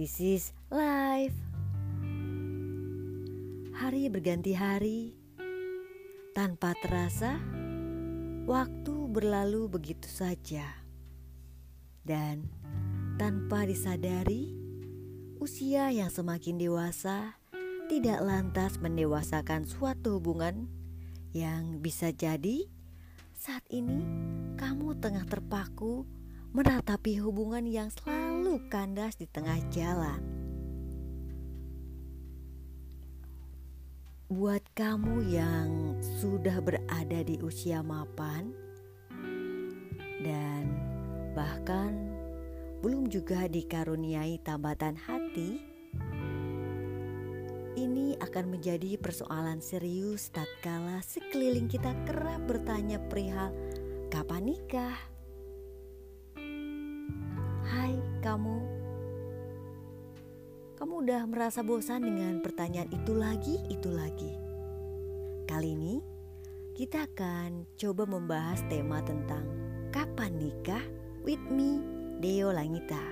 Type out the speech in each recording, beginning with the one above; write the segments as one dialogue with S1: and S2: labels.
S1: This is life. Hari berganti hari, tanpa terasa, waktu berlalu begitu saja, dan tanpa disadari, usia yang semakin dewasa tidak lantas mendewasakan suatu hubungan yang bisa jadi saat ini kamu tengah terpaku meratapi hubungan yang selalu kandas di tengah jalan. Buat kamu yang sudah berada di usia mapan dan bahkan belum juga dikaruniai tambatan hati, ini akan menjadi persoalan serius tatkala sekeliling kita kerap bertanya perihal kapan nikah kamu. Kamu udah merasa bosan dengan pertanyaan itu lagi, itu lagi. Kali ini kita akan coba membahas tema tentang Kapan nikah with me, Deo Langita.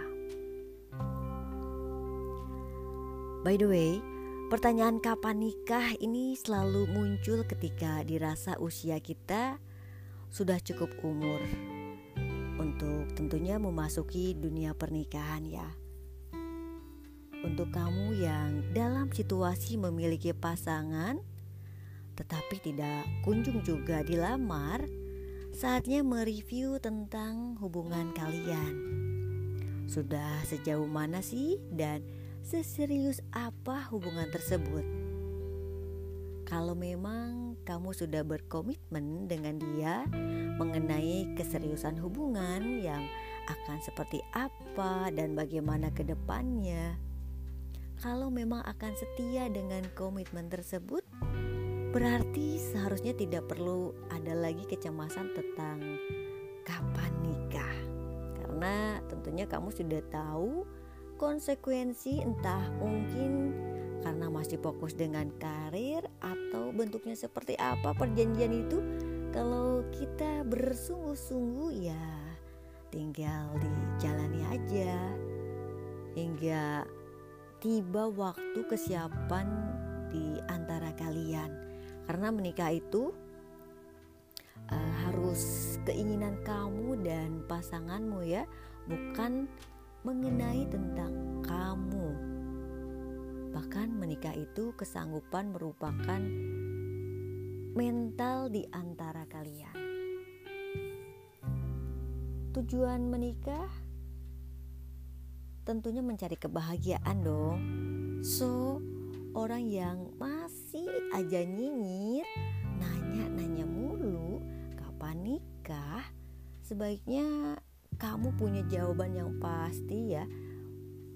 S1: By the way, pertanyaan kapan nikah ini selalu muncul ketika dirasa usia kita sudah cukup umur untuk tentunya memasuki dunia pernikahan ya. Untuk kamu yang dalam situasi memiliki pasangan tetapi tidak kunjung juga dilamar, saatnya mereview tentang hubungan kalian. Sudah sejauh mana sih dan seserius apa hubungan tersebut? Kalau memang kamu sudah berkomitmen dengan dia, mengenai keseriusan hubungan yang akan seperti apa dan bagaimana ke depannya. Kalau memang akan setia dengan komitmen tersebut, berarti seharusnya tidak perlu ada lagi kecemasan tentang kapan nikah. Karena tentunya kamu sudah tahu konsekuensi entah mungkin karena masih fokus dengan karir atau bentuknya seperti apa perjanjian itu kalau kita bersungguh-sungguh ya tinggal dijalani aja. Hingga tiba waktu kesiapan di antara kalian. Karena menikah itu uh, harus keinginan kamu dan pasanganmu ya. Bukan mengenai tentang kamu menikah itu kesanggupan merupakan mental di antara kalian. Tujuan menikah tentunya mencari kebahagiaan dong. So, orang yang masih aja nyinyir, nanya-nanya mulu kapan nikah, sebaiknya kamu punya jawaban yang pasti ya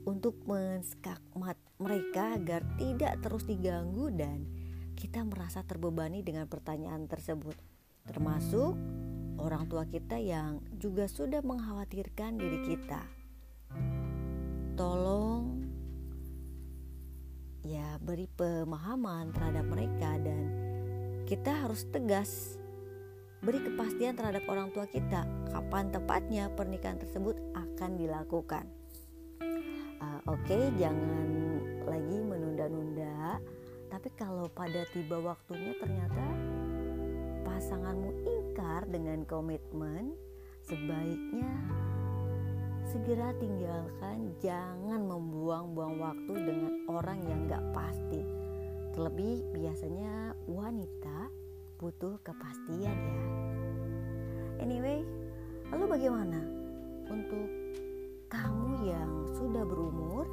S1: untuk menskakmat mereka agar tidak terus diganggu dan kita merasa terbebani dengan pertanyaan tersebut, termasuk orang tua kita yang juga sudah mengkhawatirkan diri kita. Tolong ya beri pemahaman terhadap mereka dan kita harus tegas beri kepastian terhadap orang tua kita kapan tepatnya pernikahan tersebut akan dilakukan. Oke, okay, jangan lagi menunda-nunda tapi kalau pada tiba waktunya ternyata pasanganmu ingkar dengan komitmen, sebaiknya segera tinggalkan. Jangan membuang-buang waktu dengan orang yang gak pasti. Terlebih biasanya wanita butuh kepastian ya. Anyway, lalu bagaimana untuk berumur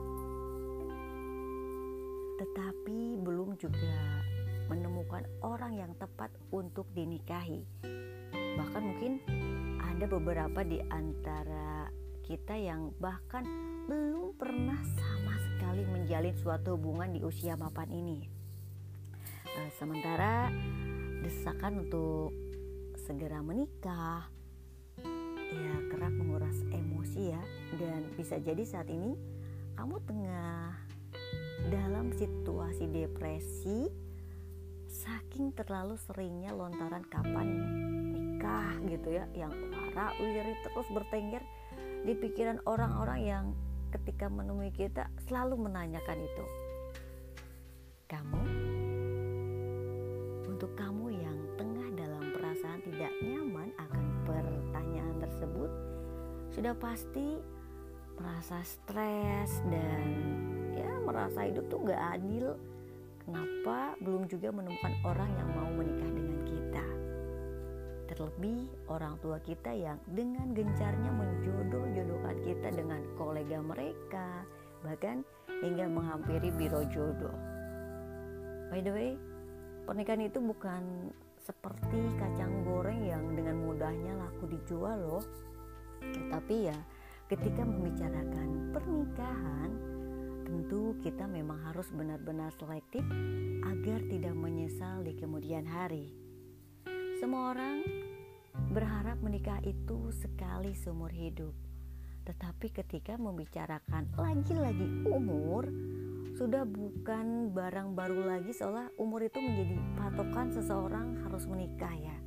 S1: tetapi belum juga menemukan orang yang tepat untuk dinikahi. Bahkan mungkin ada beberapa di antara kita yang bahkan belum pernah sama sekali menjalin suatu hubungan di usia mapan ini. Eh, sementara desakan untuk segera menikah ya kerap menguras bisa jadi saat ini kamu tengah dalam situasi depresi saking terlalu seringnya lontaran kapan nikah gitu ya yang wara wiri terus bertengger di pikiran orang-orang yang ketika menemui kita selalu menanyakan itu. Kamu, untuk kamu yang tengah dalam perasaan tidak nyaman akan pertanyaan tersebut, sudah pasti merasa stres dan ya merasa hidup tuh gak adil. Kenapa belum juga menemukan orang yang mau menikah dengan kita? Terlebih orang tua kita yang dengan gencarnya menjodoh-jodohkan kita dengan kolega mereka, bahkan hingga menghampiri biro jodoh. By the way, pernikahan itu bukan seperti kacang goreng yang dengan mudahnya laku dijual loh. Tapi ya, ketika membicarakan pernikahan, tentu kita memang harus benar-benar selektif agar tidak menyesal di kemudian hari. Semua orang berharap menikah itu sekali seumur hidup. Tetapi ketika membicarakan lagi-lagi umur, sudah bukan barang baru lagi seolah umur itu menjadi patokan seseorang harus menikah ya.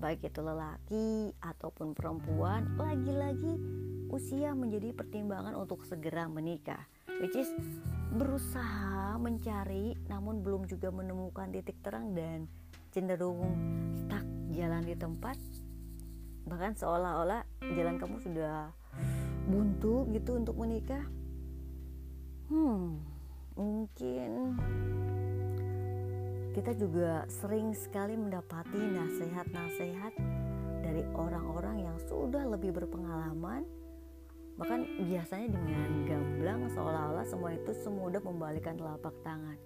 S1: Baik itu lelaki ataupun perempuan, lagi-lagi usia menjadi pertimbangan untuk segera menikah. Which is berusaha mencari namun belum juga menemukan titik terang dan cenderung stuck jalan di tempat bahkan seolah-olah jalan kamu sudah buntu gitu untuk menikah hmm mungkin kita juga sering sekali mendapati nasihat-nasihat dari orang-orang yang sudah lebih berpengalaman bahkan biasanya dengan gamblang seolah-olah semua itu semudah membalikan telapak tangan.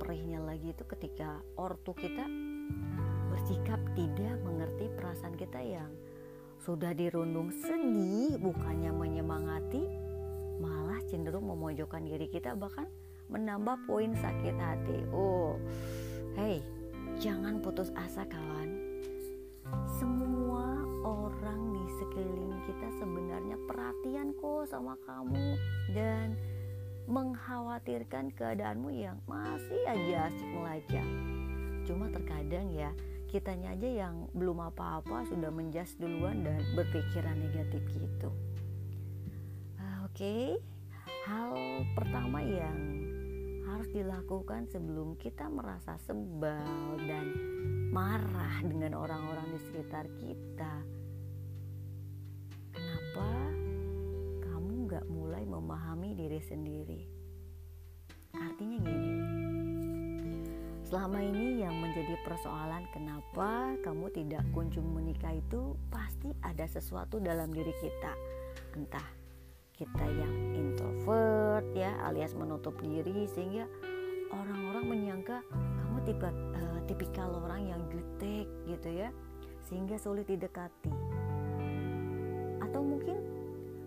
S1: Perihnya lagi itu ketika ortu kita bersikap tidak mengerti perasaan kita yang sudah dirundung sedih bukannya menyemangati malah cenderung memojokkan diri kita bahkan menambah poin sakit hati. Oh hey jangan putus asa kawan. Semua orang di sekeliling kita sebenarnya perhatian kok sama kamu dan mengkhawatirkan keadaanmu yang masih aja asik melacak. Cuma terkadang ya, kitanya aja yang belum apa-apa sudah menjas duluan dan berpikiran negatif gitu. Uh, Oke, okay. hal pertama yang harus dilakukan sebelum kita merasa sebal dan marah dengan orang-orang di sekitar kita. Mulai memahami diri sendiri. Artinya gini, selama ini yang menjadi persoalan kenapa kamu tidak kunjung menikah itu pasti ada sesuatu dalam diri kita. Entah kita yang introvert ya alias menutup diri sehingga orang-orang menyangka kamu tipe uh, tipikal orang yang jutek gitu ya sehingga sulit didekati atau mungkin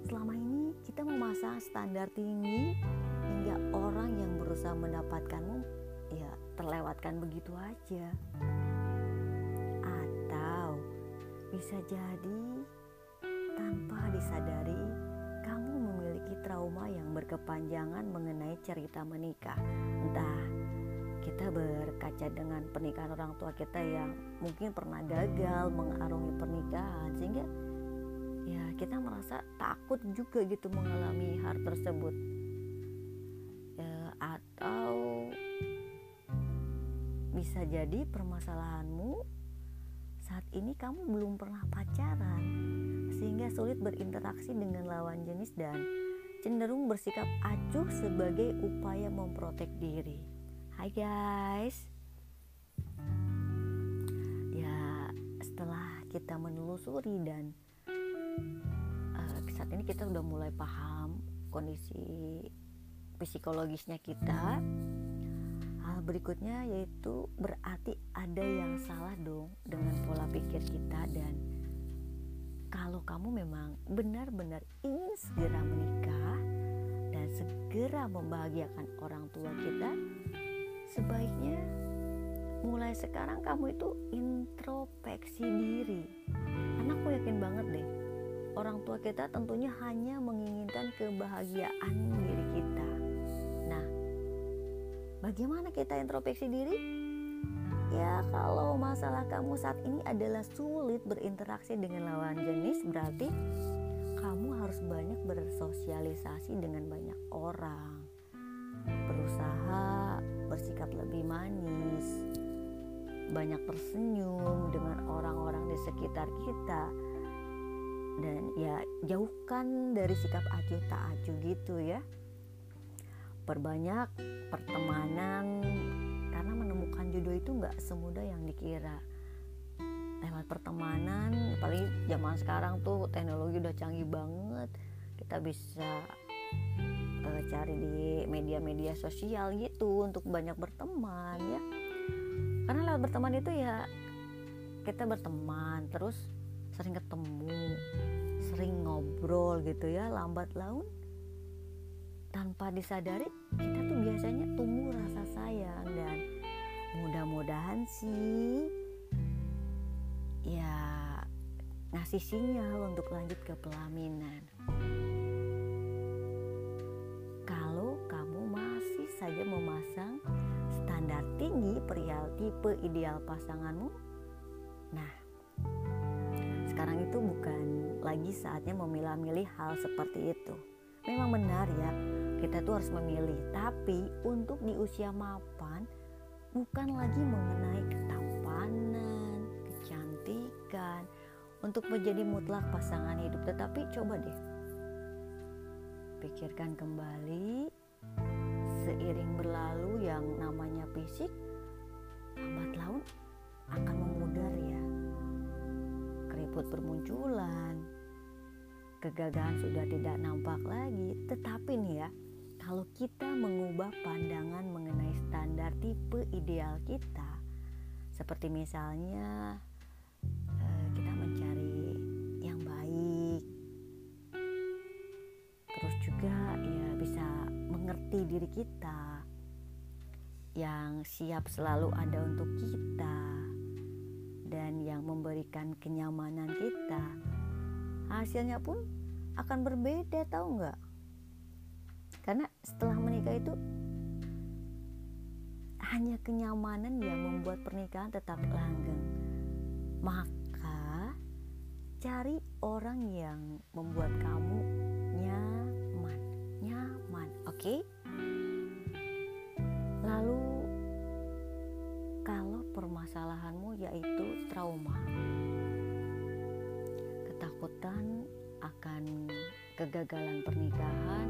S1: selama ini kita memasang standar tinggi hingga orang yang berusaha mendapatkanmu ya terlewatkan begitu aja. Atau bisa jadi tanpa disadari kamu memiliki trauma yang berkepanjangan mengenai cerita menikah. Entah kita berkaca dengan pernikahan orang tua kita yang mungkin pernah gagal mengarungi pernikahan sehingga ya kita merasa takut juga gitu mengalami hal tersebut ya, atau bisa jadi permasalahanmu saat ini kamu belum pernah pacaran sehingga sulit berinteraksi dengan lawan jenis dan cenderung bersikap acuh sebagai upaya memprotek diri. Hai guys. Ya, setelah kita menelusuri dan uh, saat ini kita udah mulai paham kondisi psikologisnya kita. Hal berikutnya yaitu berarti ada yang salah dong dengan pola pikir kita dan kalau kamu memang benar-benar ingin segera menikah dan segera membahagiakan orang tua kita sebaiknya mulai sekarang kamu itu introspeksi diri. Karena aku yakin banget deh orang tua kita tentunya hanya menginginkan kebahagiaan diri kita. Nah, bagaimana kita introspeksi diri? Ya, kalau masalah kamu saat ini adalah sulit berinteraksi dengan lawan jenis, berarti kamu harus banyak bersosialisasi dengan banyak orang berusaha bersikap lebih manis banyak tersenyum dengan orang-orang di sekitar kita dan ya jauhkan dari sikap acuh tak acuh gitu ya. Perbanyak pertemanan karena menemukan jodoh itu nggak semudah yang dikira. Lewat pertemanan apalagi zaman sekarang tuh teknologi udah canggih banget. Kita bisa uh, cari di media-media sosial gitu untuk banyak berteman ya. Karena lewat berteman itu ya kita berteman terus sering ketemu ngobrol gitu ya lambat laun tanpa disadari kita tuh biasanya tumbuh rasa sayang dan mudah-mudahan sih ya ngasih sinyal untuk lanjut ke pelaminan. Kalau kamu masih saja memasang standar tinggi perihal tipe ideal pasanganmu, nah sekarang itu bukan lagi saatnya memilah-milih hal seperti itu. Memang benar ya, kita tuh harus memilih, tapi untuk di usia mapan bukan lagi mengenai ketampanan, kecantikan untuk menjadi mutlak pasangan hidup tetapi coba deh pikirkan kembali seiring berlalu yang namanya fisik lambat laun akan keriput bermunculan. Kegagalan sudah tidak nampak lagi. Tetapi nih ya kalau kita mengubah pandangan mengenai standar tipe ideal kita seperti misalnya eh, kita mencari yang baik terus juga ya bisa mengerti diri kita yang siap selalu ada untuk kita yang memberikan kenyamanan kita hasilnya pun akan berbeda tahu nggak karena setelah menikah itu hanya kenyamanan yang membuat pernikahan tetap langgeng. Maka cari orang yang membuat kamu nyaman, nyaman, oke? Okay? Lalu permasalahanmu yaitu trauma, ketakutan akan kegagalan pernikahan,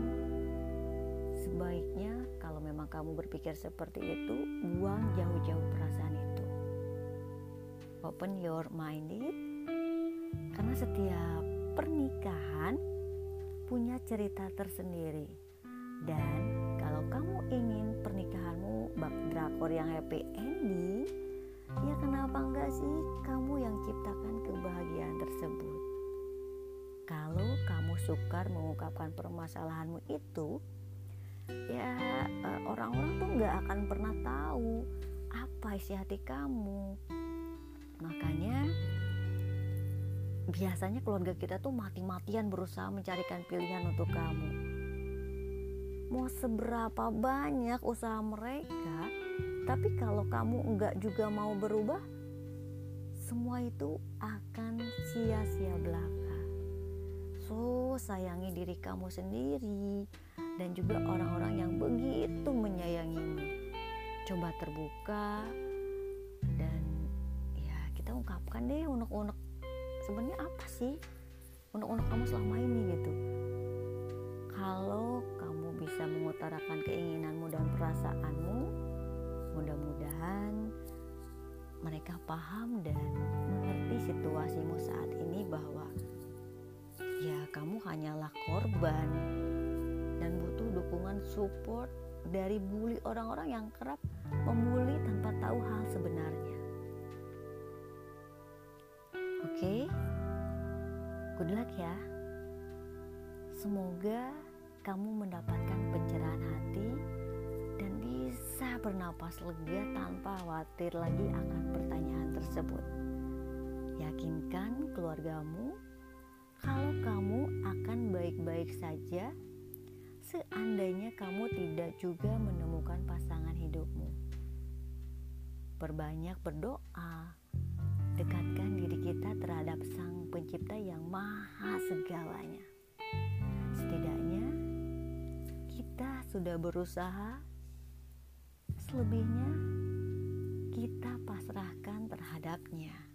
S1: sebaiknya kalau memang kamu berpikir seperti itu, buang jauh-jauh perasaan itu. Open your minded, karena setiap pernikahan punya cerita tersendiri. Dan kalau kamu ingin pernikahanmu bak drakor yang happy ending, ya kenapa enggak sih? Kamu yang ciptakan kebahagiaan tersebut? Kalau kamu sukar mengungkapkan permasalahanmu itu, ya eh, orang-orang tuh nggak akan pernah tahu apa isi hati kamu. Makanya biasanya keluarga kita tuh mati-matian berusaha mencarikan pilihan untuk kamu. Mau seberapa banyak usaha mereka tapi kalau kamu nggak juga mau berubah semua itu akan sia-sia belaka so sayangi diri kamu sendiri dan juga orang-orang yang begitu menyayangimu. Coba terbuka dan ya kita ungkapkan deh unek-unek sebenarnya apa sih unek-unek kamu selama ini gitu. Kalau kamu bisa mengutarakan keinginanmu dan perasaanmu, mudah-mudahan mereka paham dan mengerti situasimu saat ini bahwa ya kamu hanyalah korban dan butuh dukungan support dari bully orang-orang yang kerap membuli tanpa tahu hal sebenarnya. Oke, okay? good luck ya. Semoga kamu mendapatkan pencerahan hati bisa bernapas lega tanpa khawatir lagi akan pertanyaan tersebut. Yakinkan keluargamu kalau kamu akan baik-baik saja seandainya kamu tidak juga menemukan pasangan hidupmu. Perbanyak berdoa, dekatkan diri kita terhadap Sang Pencipta yang Maha Segalanya. Setidaknya, kita sudah berusaha selebihnya kita pasrahkan terhadapnya.